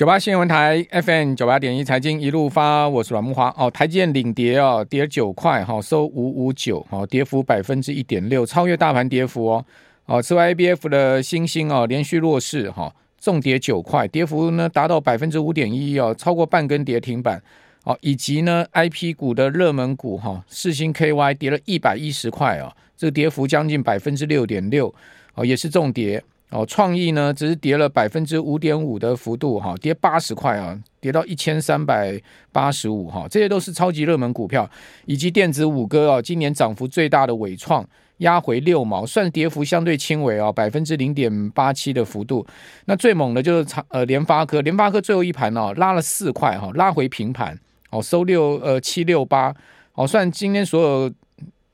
九八新闻台 FM 九八点一财经一路发，我是阮木华哦。台积电领跌哦，跌九块哈，收五五九，哦，跌幅百分之一点六，超越大盘跌幅哦。哦，此外 ABF 的欣兴哦，连续弱势哈，重跌九块，跌幅呢达到百分之五点一哦，超过半根跌停板哦。以及呢 IP 股的热门股哈，四星 KY 跌了一百一十块哦，这个跌幅将近百分之六点六哦，也是重跌。哦，创意呢只是跌了百分之五点五的幅度哈，跌八十块啊，跌到一千三百八十五哈，这些都是超级热门股票，以及电子五哥啊，今年涨幅最大的纬创压回六毛，算跌幅相对轻微啊，百分之零点八七的幅度。那最猛的就是长呃联发科，联发科最后一盘哦拉了四块哈，拉回平盘哦，收六呃七六八哦，算今天所有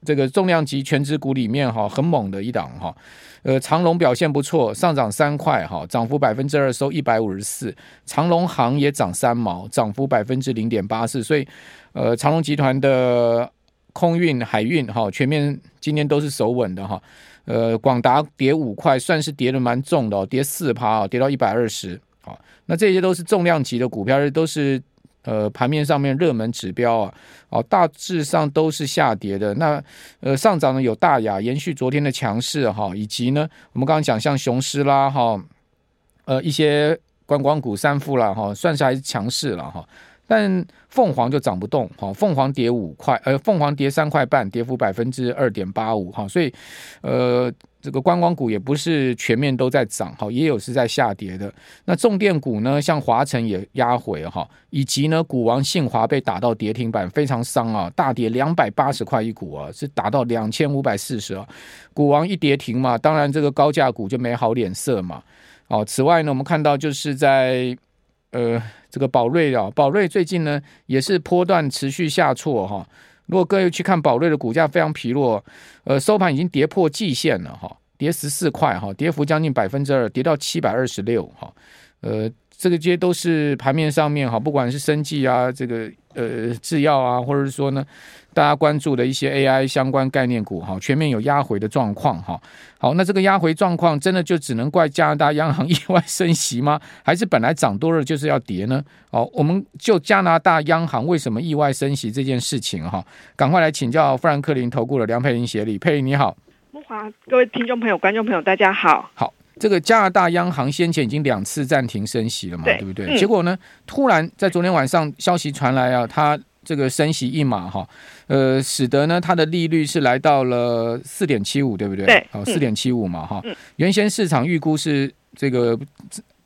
这个重量级全值股里面哈很猛的一档哈。呃，长隆表现不错，上涨三块哈，涨幅百分之二，收一百五十四。长隆行也涨三毛，涨幅百分之零点八四。所以，呃，长荣集团的空运、海运哈，全面今天都是守稳的哈。呃，广达跌五块，算是跌得蛮重的，跌四趴啊，跌到一百二十。好，那这些都是重量级的股票，都是。呃，盘面上面热门指标啊，哦，大致上都是下跌的。那呃，上涨呢有大雅延续昨天的强势哈，以及呢，我们刚刚讲像雄狮啦哈，呃，一些观光股三富啦哈，算是还是强势了哈。但凤凰就涨不动哈，凤凰跌五块，呃，凤凰跌三块半，跌幅百分之二点八五哈，所以呃。这个观光股也不是全面都在涨哈，也有是在下跌的。那重电股呢，像华城也压回哈，以及呢，股王信华被打到跌停板，非常伤啊，大跌两百八十块一股啊，是打到两千五百四十啊。股王一跌停嘛，当然这个高价股就没好脸色嘛。哦，此外呢，我们看到就是在呃这个宝瑞啊，宝瑞最近呢也是波段持续下挫哈。如果各位去看宝瑞的股价非常疲弱，呃，收盘已经跌破季线了哈，跌十四块哈，跌幅将近百分之二，跌到七百二十六哈，呃，这个些都是盘面上面哈，不管是生技啊，这个。呃，制药啊，或者是说呢，大家关注的一些 AI 相关概念股哈，全面有压回的状况哈。好，那这个压回状况真的就只能怪加拿大央行意外升息吗？还是本来涨多了就是要跌呢？好，我们就加拿大央行为什么意外升息这件事情哈，赶快来请教富兰克林投顾的梁佩玲协理，佩玲你好。慕驊，各位听众朋友、观众朋友，大家好。好。这个加拿大央行先前已经两次暂停升息了嘛，对，对不对？嗯、结果呢，突然在昨天晚上消息传来啊，它这个升息一码哈，呃，使得呢它的利率是来到了四点七五，对不对？对，好，四点七五嘛哈。嗯、原先市场预估是这个。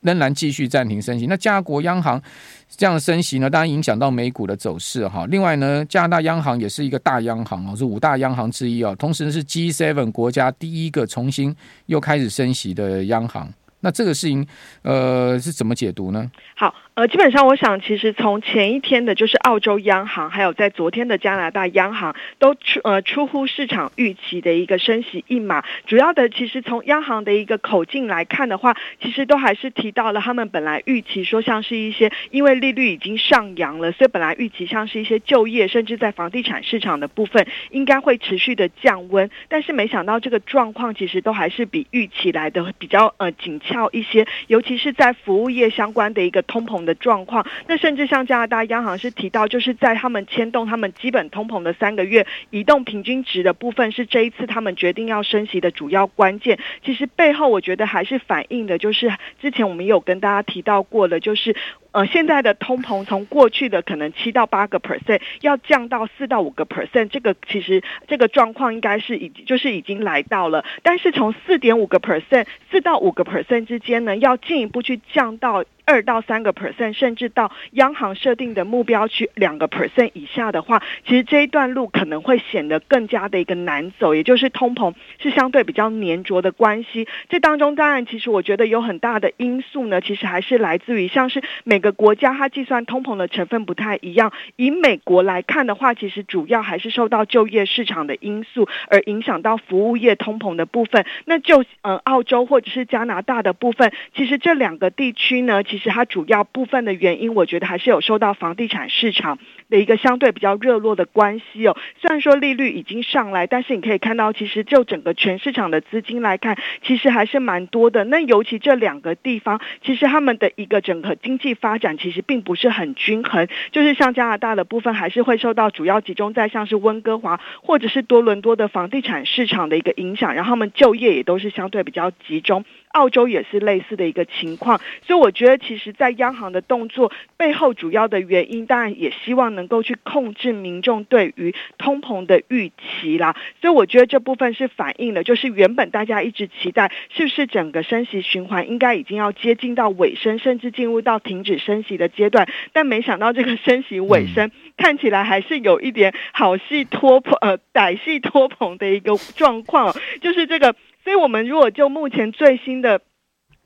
仍然继续暂停升息，那加国央行这样升息呢，当然影响到美股的走势哈。另外呢，加拿大央行也是一个大央行哦，是五大央行之一哦，同时是 G Seven 国家第一个重新又开始升息的央行。那这个事情，呃，是怎么解读呢？好。呃，基本上我想，其实从前一天的，就是澳洲央行，还有在昨天的加拿大央行，都出呃出乎市场预期的一个升息一码。主要的，其实从央行的一个口径来看的话，其实都还是提到了他们本来预期说，像是一些因为利率已经上扬了，所以本来预期像是一些就业，甚至在房地产市场的部分，应该会持续的降温。但是没想到这个状况其实都还是比预期来的比较呃紧俏一些，尤其是在服务业相关的一个通膨的。的状况，那甚至像加拿大央行是提到，就是在他们牵动他们基本通膨的三个月移动平均值的部分，是这一次他们决定要升息的主要关键。其实背后我觉得还是反映的，就是之前我们有跟大家提到过的，就是。呃，现在的通膨从过去的可能七到八个 percent 要降到四到五个 percent，这个其实这个状况应该是已经就是已经来到了，但是从四点五个 percent 四到五个 percent 之间呢，要进一步去降到二到三个 percent，甚至到央行设定的目标区两个 percent 以下的话，其实这一段路可能会显得更加的一个难走，也就是通膨是相对比较黏着的关系。这当中当然，其实我觉得有很大的因素呢，其实还是来自于像是美。每个国家它计算通膨的成分不太一样。以美国来看的话，其实主要还是受到就业市场的因素而影响到服务业通膨的部分。那就呃澳洲或者是加拿大的部分，其实这两个地区呢，其其实它主要部分的原因，我觉得还是有受到房地产市场的一个相对比较热络的关系哦。虽然说利率已经上来，但是你可以看到，其实就整个全市场的资金来看，其实还是蛮多的。那尤其这两个地方，其实他们的一个整个经济发发展其实并不是很均衡，就是像加拿大的部分，还是会受到主要集中在像是温哥华或者是多伦多的房地产市场的一个影响，然后他们就业也都是相对比较集中。澳洲也是类似的一个情况，所以我觉得，其实，在央行的动作背后，主要的原因当然也希望能够去控制民众对于通膨的预期啦。所以我觉得这部分是反映了，就是原本大家一直期待，是不是整个升息循环应该已经要接近到尾声，甚至进入到停止升息的阶段，但没想到这个升息尾声看起来还是有一点好戏拖棚，呃，歹戏拖棚的一个状况，就是这个。所以，我们如果就目前最新的。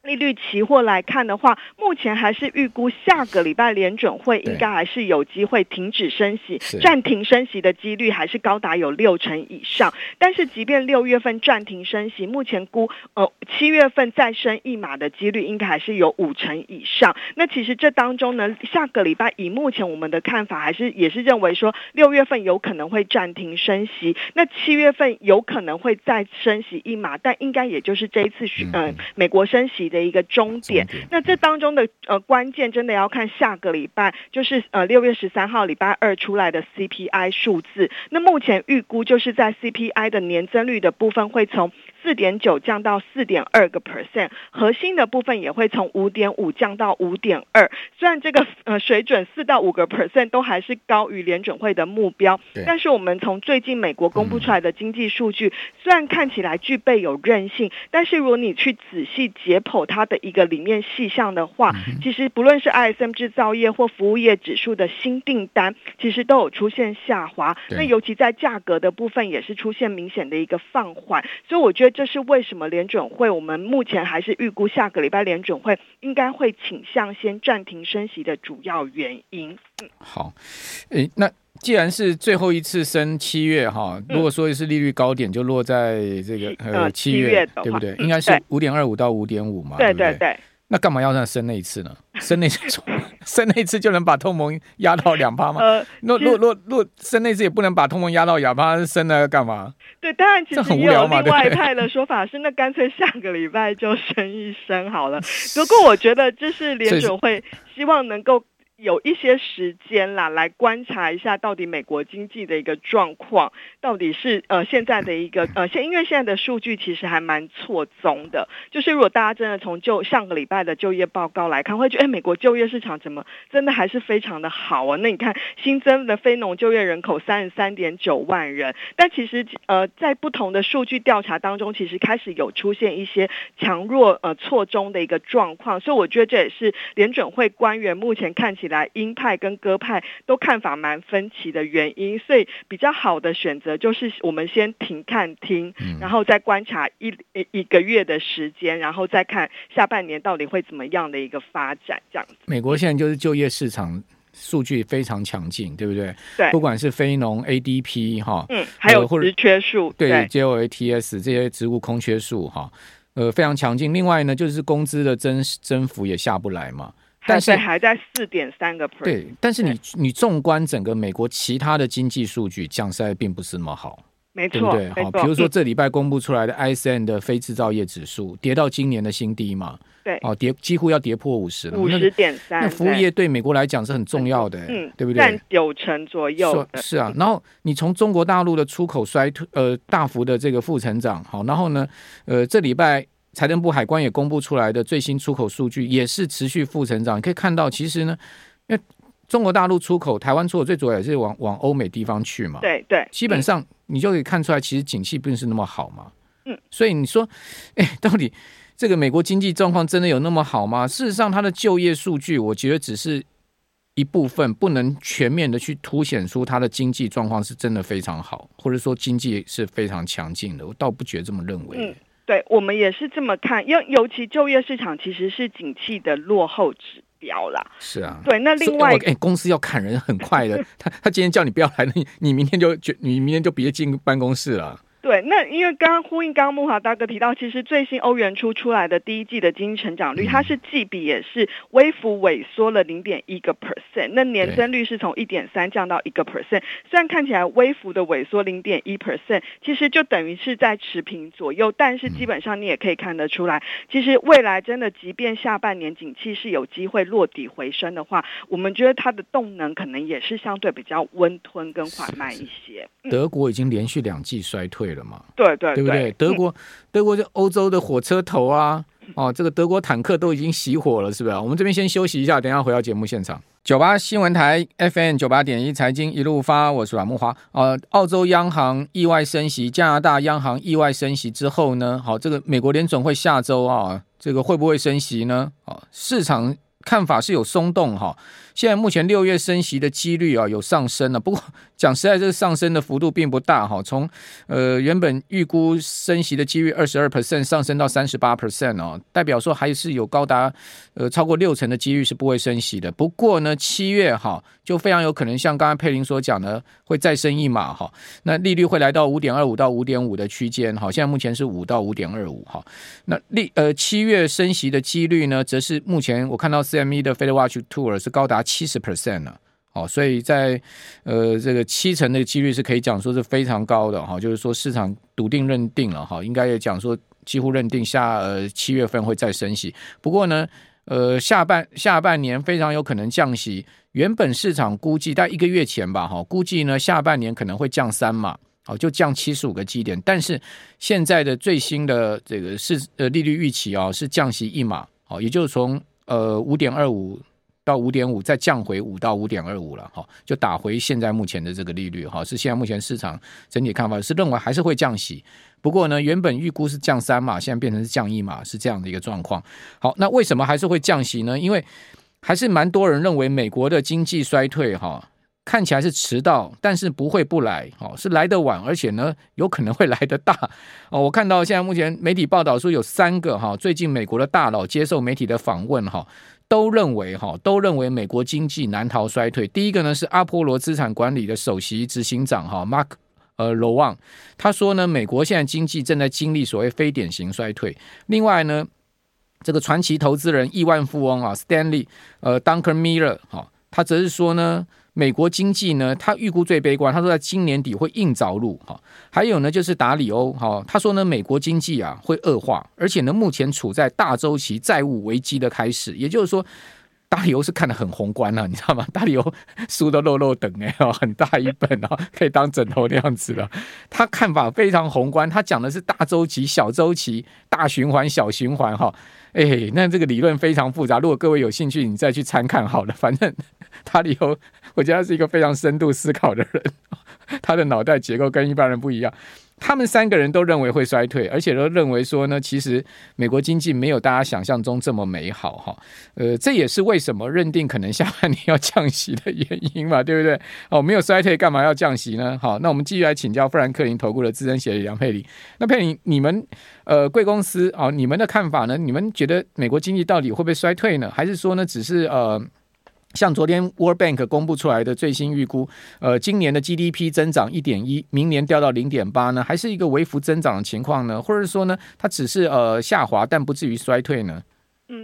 利率期货来看的话，目前还是预估下个礼拜联准会应该还是有机会停止升息，暂停升息的几率还是高达有六成以上。但是，即便六月份暂停升息，目前估呃七月份再升一码的几率应该还是有五成以上。那其实这当中呢，下个礼拜以目前我们的看法，还是也是认为说六月份有可能会暂停升息，那七月份有可能会再升息一码，但应该也就是这一次嗯、呃、美国升息。的一个终点，那这当中的呃关键真的要看下个礼拜，就是呃六月十三号礼拜二出来的 CPI 数字。那目前预估就是在 CPI 的年增率的部分会从。四点九降到四点二个 percent，核心的部分也会从五点五降到五点二。虽然这个呃水准四到五个 percent 都还是高于联准会的目标，但是我们从最近美国公布出来的经济数据，虽然看起来具备有韧性，但是如果你去仔细解剖它的一个里面细项的话，其实不论是 ISM 制造业或服务业指数的新订单，其实都有出现下滑。那尤其在价格的部分也是出现明显的一个放缓，所以我觉得。这是为什么联准会？我们目前还是预估下个礼拜联准会应该会倾向先暂停升息的主要原因。嗯，好，诶，那既然是最后一次升七月哈，如果说是利率高点就落在这个呃七月，对不对？应该是五点二五到五点五嘛，对对对。那干嘛要再升那一次呢？升那次，生那次就能把通膨压到两趴吗？呃，若若若若生那次也不能把通膨压到两趴，生了干嘛？对，当然其实也有另外派的说法是，那干脆下个礼拜就升一升好了。不过我觉得这是联准会希望能够。有一些时间啦，来观察一下到底美国经济的一个状况，到底是呃现在的一个呃现因为现在的数据其实还蛮错综的，就是如果大家真的从就上个礼拜的就业报告来看，会觉得哎美国就业市场怎么真的还是非常的好啊？那你看新增的非农就业人口三十三点九万人，但其实呃在不同的数据调查当中，其实开始有出现一些强弱呃错综的一个状况，所以我觉得这也是联准会官员目前看起。起来，鹰派跟鸽派都看法蛮分歧的原因，所以比较好的选择就是我们先停看听，然后再观察一一个月的时间，然后再看下半年到底会怎么样的一个发展。这样子，美国现在就是就业市场数据非常强劲，对不对？对，不管是非农 ADP 哈，嗯，还有职缺数，对，JOATS 这些职务空缺数哈，呃，非常强劲。另外呢，就是工资的增增幅也下不来嘛。但是还在四点三个 percent。对，但是你你纵观整个美国其他的经济数据，讲实在并不是那么好，没错，对不对？好，比如说这礼拜公布出来的 ISM 的非制造业指数跌到今年的新低嘛，对，哦，跌几乎要跌破五十了，五十点三。那服务业对美国来讲是很重要的，嗯，对不对？占九成左右。是啊，然后你从中国大陆的出口衰退，呃，大幅的这个负成长，好，然后呢，呃，这礼拜。财政部海关也公布出来的最新出口数据也是持续负成长，你可以看到，其实呢，因为中国大陆出口，台湾出口最主要也是往往欧美地方去嘛，对对，基本上你就可以看出来，其实景气并不是那么好嘛，嗯，所以你说，哎，到底这个美国经济状况真的有那么好吗？事实上，它的就业数据，我觉得只是一部分，不能全面的去凸显出它的经济状况是真的非常好，或者说经济是非常强劲的，我倒不觉得这么认为。嗯对，我们也是这么看，因为尤其就业市场其实是景气的落后指标啦。是啊，对，那另外，哎，公司要砍人很快的，他他今天叫你不要来，你你明天就你明天就别进办公室了。对，那因为刚刚呼应刚刚木华大哥提到，其实最新欧元出出来的第一季的经济成长率，嗯、它是季比也是微幅萎缩了零点一个 percent，那年增率是从一点三降到一个 percent，虽然看起来微幅的萎缩零点一 percent，其实就等于是在持平左右，但是基本上你也可以看得出来，其实未来真的即便下半年景气是有机会落底回升的话，我们觉得它的动能可能也是相对比较温吞跟缓慢一些。德国已经连续两季衰退了嘛？对对对，对不对？德国，嗯、德国就欧洲的火车头啊，哦，这个德国坦克都已经熄火了，是不是？我们这边先休息一下，等一下回到节目现场。九八新闻台 FM 九八点一财经一路发，我是阮木华。呃，澳洲央行意外升息，加拿大央行意外升息之后呢，好，这个美国联总会下周啊，这个会不会升息呢？啊，市场看法是有松动哈。现在目前六月升息的几率啊有上升了，不过 讲实在，这个上升的幅度并不大哈。从呃原本预估升息的几率二十二 percent 上升到三十八 percent 哦，代表说还是有高达呃超过六成的几率是不会升息的。不过呢，七月哈就非常有可能像刚才佩林所讲的，会再升一码哈。那利率会来到五点二五到五点五的区间哈。现在目前是五到五点二五哈。那利呃七月升息的几率呢，则是目前我看到 CME 的 Fed Watch Tour 是高达。七十 percent 了，哦，所以在呃这个七成的几率是可以讲说是非常高的哈，就是说市场笃定认定了哈，应该也讲说几乎认定下呃七月份会再升息，不过呢呃下半下半年非常有可能降息，原本市场估计在一个月前吧哈，估计呢下半年可能会降三码，哦就降七十五个基点，但是现在的最新的这个是呃利率预期啊是降息一码，哦也就是从呃五点二五。到五点五，再降回五到五点二五了，哈，就打回现在目前的这个利率，哈，是现在目前市场整体看法是认为还是会降息，不过呢，原本预估是降三嘛，现在变成是降一嘛，是这样的一个状况。好，那为什么还是会降息呢？因为还是蛮多人认为美国的经济衰退，哈，看起来是迟到，但是不会不来，哈，是来得晚，而且呢，有可能会来得大。哦，我看到现在目前媒体报道说有三个哈，最近美国的大佬接受媒体的访问，哈。都认为哈，都认为美国经济难逃衰退。第一个呢是阿波罗资产管理的首席执行长哈，Mark 呃罗旺，他说呢，美国现在经济正在经历所谓非典型衰退。另外呢，这个传奇投资人亿万富翁啊，Stanley 呃 Duncan Miller 哈，他则是说呢。美国经济呢，他预估最悲观，他说在今年底会硬着陆哈。还有呢，就是达里欧哈，他说呢，美国经济啊会恶化，而且呢，目前处在大周期债务危机的开始，也就是说。达里欧是看得很宏观啊，你知道吗？达里欧书都漏漏等哎，很大一本啊，可以当枕头那样子的。他看法非常宏观，他讲的是大周期、小周期、大循环、小循环哈。哎，那这个理论非常复杂，如果各位有兴趣，你再去参看好了。反正达里欧，我觉得他是一个非常深度思考的人，他的脑袋结构跟一般人不一样。他们三个人都认为会衰退，而且都认为说呢，其实美国经济没有大家想象中这么美好哈。呃，这也是为什么认定可能下半年要降息的原因嘛，对不对？哦，没有衰退，干嘛要降息呢？好，那我们继续来请教富兰克林投顾的资深协理杨佩玲。那佩玲，你们呃贵公司啊，你们的看法呢？你们觉得美国经济到底会不会衰退呢？还是说呢，只是呃？像昨天 World Bank 公布出来的最新预估，呃，今年的 GDP 增长一点一，明年掉到零点八呢，还是一个微幅增长的情况呢？或者说呢，它只是呃下滑，但不至于衰退呢？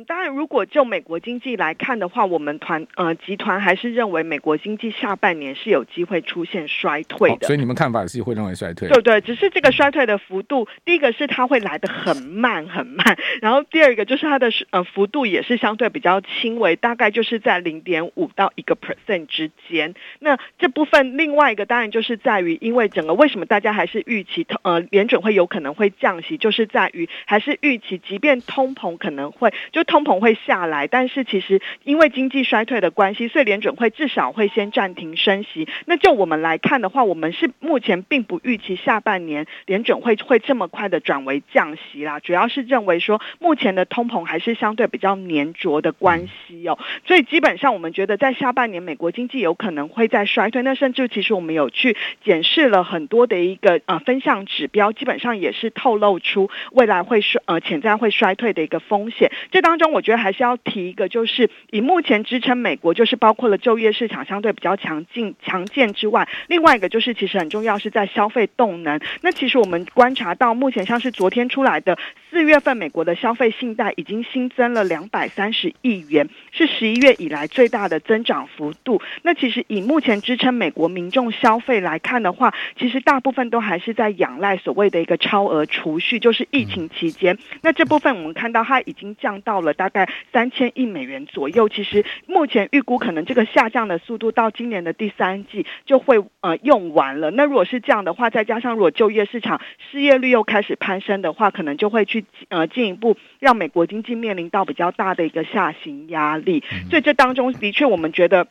嗯，当然，如果就美国经济来看的话，我们团呃集团还是认为美国经济下半年是有机会出现衰退的。所以你们看法是会认为衰退？对对，只是这个衰退的幅度，第一个是它会来的很慢很慢，然后第二个就是它的呃幅度也是相对比较轻微，大概就是在零点五到一个 percent 之间。那这部分另外一个当然就是在于，因为整个为什么大家还是预期呃联准会有可能会降息，就是在于还是预期，即便通膨可能会。就通膨会下来，但是其实因为经济衰退的关系，所以联准会至少会先暂停升息。那就我们来看的话，我们是目前并不预期下半年联准会会这么快的转为降息啦。主要是认为说目前的通膨还是相对比较粘着的关系哦。所以基本上我们觉得在下半年美国经济有可能会在衰退。那甚至其实我们有去检视了很多的一个呃分项指标，基本上也是透露出未来会衰呃潜在会衰退的一个风险。这当中我觉得还是要提一个，就是以目前支撑美国，就是包括了就业市场相对比较强劲强健之外，另外一个就是其实很重要是在消费动能。那其实我们观察到目前像是昨天出来的四月份美国的消费信贷已经新增了两百三十亿元，是十一月以来最大的增长幅度。那其实以目前支撑美国民众消费来看的话，其实大部分都还是在仰赖所谓的一个超额储蓄，就是疫情期间。那这部分我们看到它已经降到了大概三千亿美元左右。其实目前预估可能这个下降的速度到今年的第三季就会呃用完了。那如果是这样的话，再加上如果就业市场失业率又开始攀升的话，可能就会去呃进一步让美国经济面临到比较大的一个下行压力。所以这当中的确我们觉得。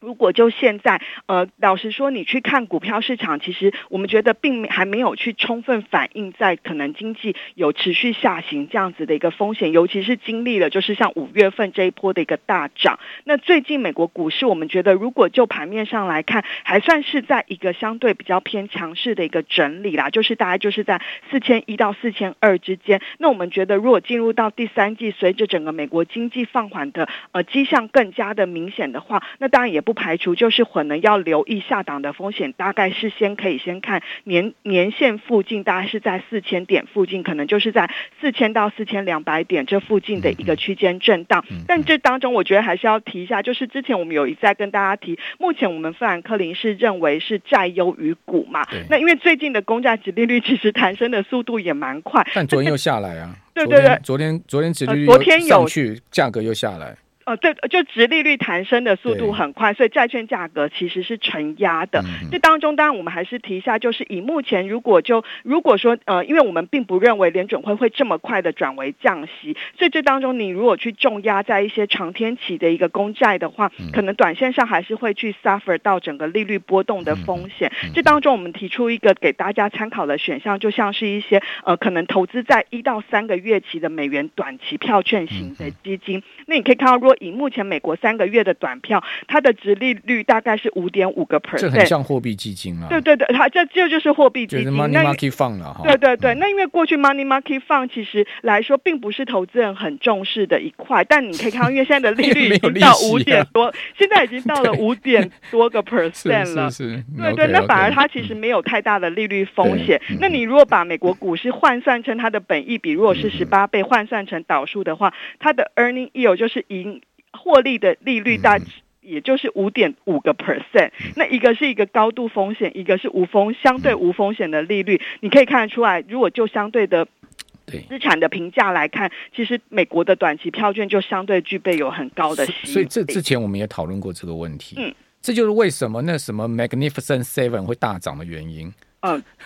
如果就现在，呃，老实说，你去看股票市场，其实我们觉得并还没有去充分反映在可能经济有持续下行这样子的一个风险，尤其是经历了就是像五月份这一波的一个大涨。那最近美国股市，我们觉得如果就盘面上来看，还算是在一个相对比较偏强势的一个整理啦，就是大概就是在四千一到四千二之间。那我们觉得，如果进入到第三季，随着整个美国经济放缓的呃迹象更加的明显的话，那当然也。不排除就是可能要留意下档的风险，大概是先可以先看年年线附近，大概是在四千点附近，可能就是在四千到四千两百点这附近的一个区间震荡。但这当中，我觉得还是要提一下，就是之前我们有一再跟大家提，目前我们富兰克林是认为是债优于股嘛。那因为最近的公债殖利率其实弹升的速度也蛮快，但昨天又下来啊。对对对，昨天昨天殖利率昨天有去，价格又下来。呃，对，就殖利率弹升的速度很快，所以债券价格其实是承压的。这当中，当然我们还是提一下，就是以目前如果就如果说呃，因为我们并不认为联准会会这么快的转为降息，所以这当中你如果去重压在一些长天期的一个公债的话，可能短线上还是会去 suffer 到整个利率波动的风险。这当中我们提出一个给大家参考的选项，就像是一些呃，可能投资在一到三个月期的美元短期票券型的基金。那你可以看到，如果以目前美国三个月的短票，它的殖利率大概是五点五个 percent，这很像货币基金啊。对对对，它这这就是货币基金。Money Market Fund 了哈。对对对，那因为过去 Money Market Fund 其实来说，并不是投资人很重视的一块。但你可以看到，因为现在的利率已经到五点多，现在已经到了五点多个 percent 了。是是。对对，那反而它其实没有太大的利率风险。那你如果把美国股市换算成它的本益比，如果是十八倍，换算成倒数的话，它的 Earning Yield 就是赢。获利的利率大，也就是五点五个 percent。那一个是一个高度风险，一个是无风相对无风险的利率。你可以看得出来，如果就相对的资产的评价来看，其实美国的短期票券就相对具备有很高的吸引力。所以这之前我们也讨论过这个问题。嗯，这就是为什么那什么 Magnificent Seven 会大涨的原因。嗯，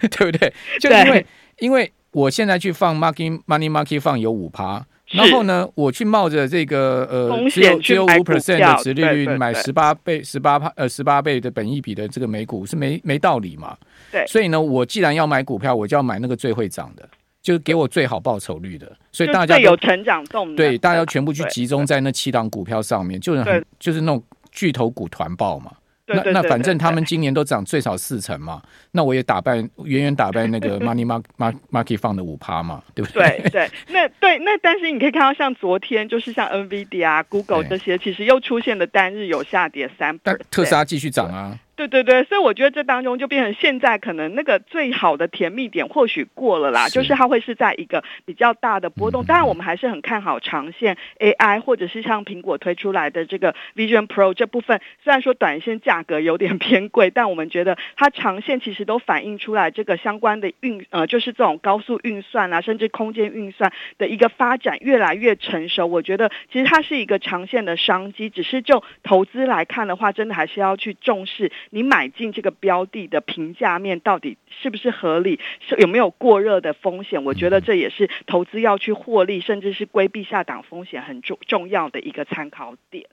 对不对？就因为因为我现在去放 Money Money Market Fund 有五趴。然后呢，我去冒着这个呃，只有只有五 percent 的殖利率买十八倍、十八趴呃十八倍的本益比的这个美股是没没道理嘛？对，所以呢，我既然要买股票，我就要买那个最会涨的，就是给我最好报酬率的。所以大家有成长动能，对，大家全部去集中在那七档股票上面，就是很就是那种巨头股团报嘛。那那反正他们今年都涨最少四成嘛，那我也打败远远打败那个 money market market fund 的五趴嘛，对不对？对对，那对那但是你可以看到，像昨天就是像 NVIDIA 啊、Google 这些，其实又出现了单日有下跌三，但特斯拉继续涨啊。对对对，所以我觉得这当中就变成现在可能那个最好的甜蜜点或许过了啦，是就是它会是在一个比较大的波动。嗯、当然，我们还是很看好长线 AI，或者是像苹果推出来的这个 Vision Pro 这部分。虽然说短线价格有点 偏贵，但我们觉得它长线其实都反映出来这个相关的运呃，就是这种高速运算啊，甚至空间运算的一个发展越来越成熟。我觉得其实它是一个长线的商机，只是就投资来看的话，真的还是要去重视。你买进这个标的的评价面到底是不是合理？是有没有过热的风险？我觉得这也是投资要去获利，甚至是规避下档风险很重重要的一个参考点。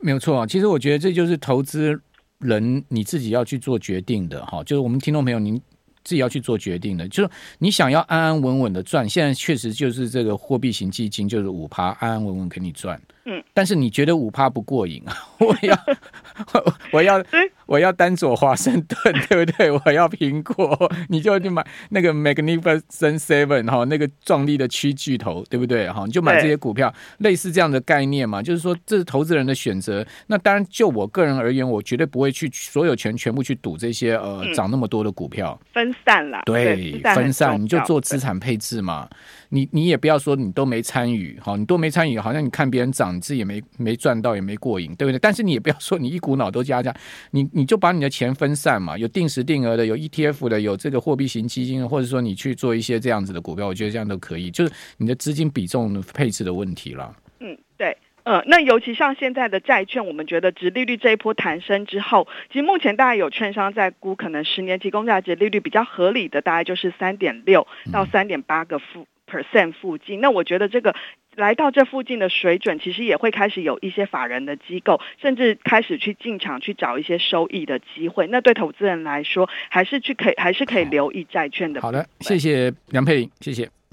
没有错啊，其实我觉得这就是投资人你自己要去做决定的哈。就是我们听众朋友，您自己要去做决定的，就是你想要安安稳稳的赚，现在确实就是这个货币型基金就是五趴，安安稳稳给你赚。嗯，但是你觉得五趴不过瘾啊？我要 我要我要丹佐华盛顿，对不对？我要苹果，你就去买那个 Magnificent Seven 哈，那个壮丽的区巨头，对不对？哈，你就买这些股票，类似这样的概念嘛，就是说这是投资人的选择。那当然，就我个人而言，我绝对不会去所有权全部去赌这些呃涨那么多的股票，分散了，对，分散，你就做资产配置嘛。你你也不要说你都没参与，哈，你都没参与，好像你看别人涨，你自己也没没赚到，也没过瘾，对不对？但是你也不要说你一股脑都加价，你你就把你的钱分散嘛，有定时定额的，有 ETF 的，有这个货币型基金，或者说你去做一些这样子的股票，我觉得这样都可以，就是你的资金比重配置的问题了。嗯，对，呃，那尤其像现在的债券，我们觉得殖利率这一波弹升之后，其实目前大概有券商在估，可能十年期公债值利率比较合理的，大概就是三点六到三点八个负。Percent 附近，那我觉得这个来到这附近的水准，其实也会开始有一些法人的机构，甚至开始去进场去找一些收益的机会。那对投资人来说，还是去可以还是可以留意债券的。好的，谢谢梁佩玲，谢谢。